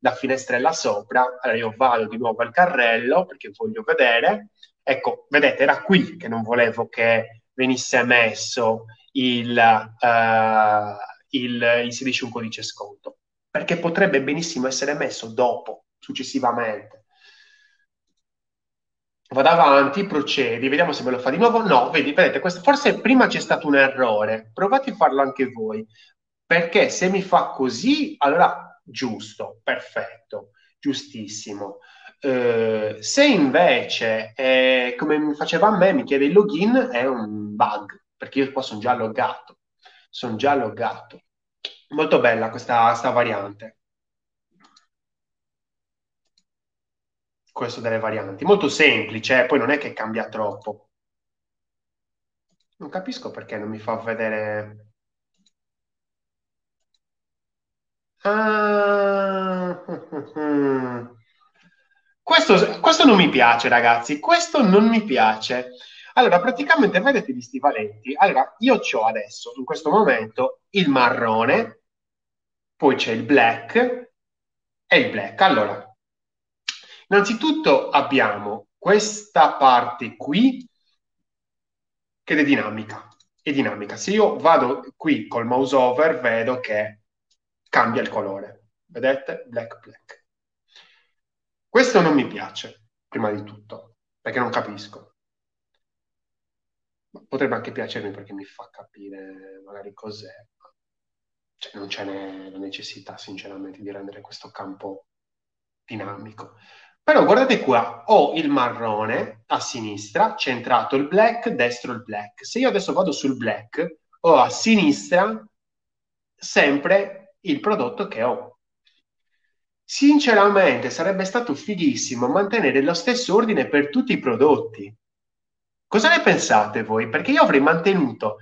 la finestrella sopra. Allora io vado di nuovo al carrello perché voglio vedere. Ecco, vedete, era qui che non volevo che venisse messo il, uh, il inserisci un codice sconto, perché potrebbe benissimo essere messo dopo, successivamente. Vado avanti, procedi, vediamo se me lo fa di nuovo. No, vedi, vedete, questo, forse prima c'è stato un errore. Provate a farlo anche voi, perché se mi fa così, allora giusto, perfetto, giustissimo. Uh, se invece, eh, come mi faceva a me, mi chiede il login, è un bug, perché io qua sono già loggato. Sono già loggato. Molto bella questa variante. Questo delle varianti. Molto semplice, eh, poi non è che cambia troppo. Non capisco perché non mi fa vedere... Ah, questo, questo non mi piace, ragazzi. Questo non mi piace. Allora, praticamente vedete gli stivalenti. Allora, io ho adesso, in questo momento, il marrone, poi c'è il black e il black. Allora, innanzitutto abbiamo questa parte qui che è dinamica. È dinamica. Se io vado qui col mouse over, vedo che cambia il colore. Vedete? Black, black. Questo non mi piace, prima di tutto, perché non capisco potrebbe anche piacermi perché mi fa capire magari cos'è. Cioè, non ce n'è la necessità, sinceramente, di rendere questo campo dinamico. Però guardate qua, ho il marrone a sinistra, centrato il black, destro il black. Se io adesso vado sul black, ho a sinistra sempre il prodotto che ho. Sinceramente sarebbe stato fighissimo mantenere lo stesso ordine per tutti i prodotti. Cosa ne pensate voi? Perché io avrei mantenuto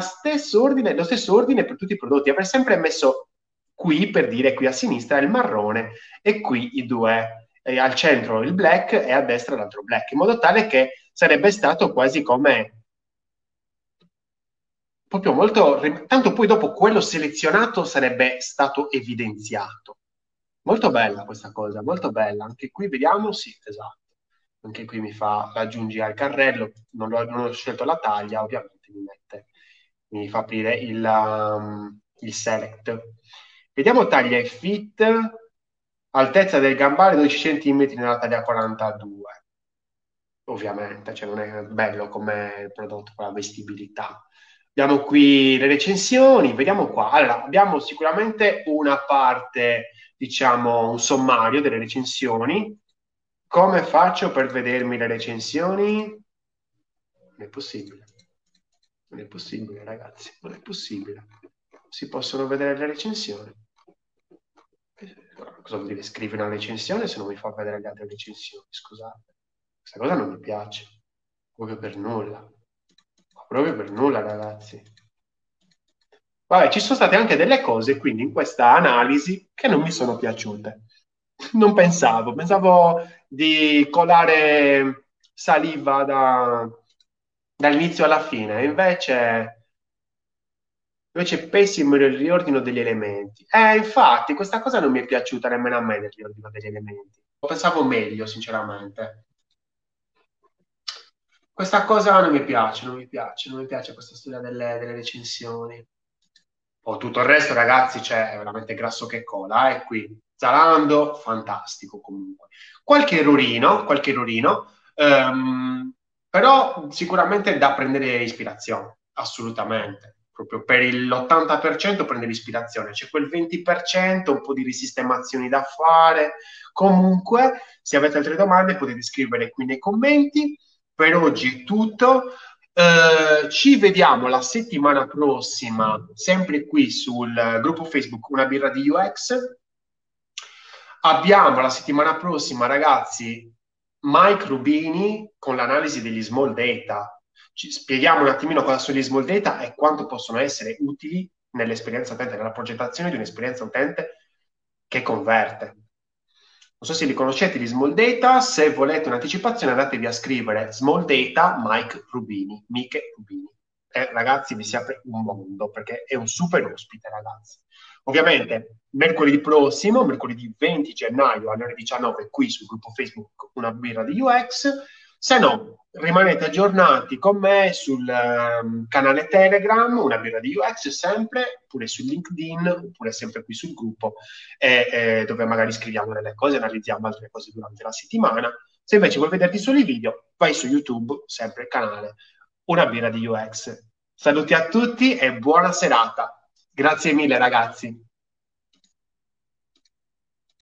stesso ordine, lo stesso ordine per tutti i prodotti, avrei sempre messo qui per dire qui a sinistra il marrone e qui i due, eh, al centro il black e a destra l'altro black, in modo tale che sarebbe stato quasi come proprio molto tanto poi dopo quello selezionato sarebbe stato evidenziato. Molto bella questa cosa, molto bella. Anche qui vediamo, sì, esatto anche qui mi fa aggiungi al carrello, non, ho, non ho scelto la taglia, ovviamente mi mette, mi fa aprire il, um, il select. Vediamo taglia e fit, altezza del gambale 12 cm nella taglia 42. Ovviamente, cioè non è bello come prodotto con la vestibilità. Abbiamo qui le recensioni, vediamo qua. Allora, abbiamo sicuramente una parte, diciamo, un sommario delle recensioni, come faccio per vedermi le recensioni? Non è possibile. Non è possibile, ragazzi. Non è possibile. Si possono vedere le recensioni. Cosa vuol dire scrivere una recensione se non mi fa vedere le altre recensioni? Scusate. Questa cosa non mi piace. Proprio per nulla. Proprio per nulla, ragazzi. Vabbè, ci sono state anche delle cose, quindi, in questa analisi che non mi sono piaciute. Non pensavo, pensavo di colare saliva da, dall'inizio alla fine, invece, invece pessimo il riordino degli elementi. Eh, infatti, questa cosa non mi è piaciuta nemmeno a me del riordino degli elementi. Lo pensavo meglio, sinceramente. Questa cosa non mi piace, non mi piace, non mi piace questa storia delle, delle recensioni. Oh, tutto il resto, ragazzi, cioè, veramente grasso che cola, eh, qui Zalando, fantastico comunque. Qualche errorino, qualche errorino, ehm, però sicuramente da prendere ispirazione, assolutamente. Proprio per l'80% prendere ispirazione, c'è quel 20%, un po' di risistemazioni da fare. Comunque, se avete altre domande potete scrivere qui nei commenti. Per oggi è tutto. Uh, ci vediamo la settimana prossima, sempre qui sul gruppo Facebook Una birra di UX. Abbiamo la settimana prossima, ragazzi, Mike Rubini con l'analisi degli small data. Ci spieghiamo un attimino cosa sono gli small data e quanto possono essere utili nell'esperienza utente, nella progettazione di un'esperienza utente che converte. Non so se li conoscete gli small data, se volete un'anticipazione andatevi a scrivere small data Mike Rubini, Mike Rubini. Eh, ragazzi, vi si apre un mondo perché è un super ospite, ragazzi Ovviamente mercoledì prossimo, mercoledì 20 gennaio alle ore 19 qui sul gruppo Facebook Una birra di UX. Se no, rimanete aggiornati con me sul um, canale Telegram, Una birra di UX sempre, oppure su LinkedIn, oppure sempre qui sul gruppo, eh, eh, dove magari scriviamo delle cose, analizziamo altre cose durante la settimana. Se invece vuoi vederti solo i video, vai su YouTube, sempre il canale Una birra di UX. Saluti a tutti e buona serata. Grazie mille ragazzi.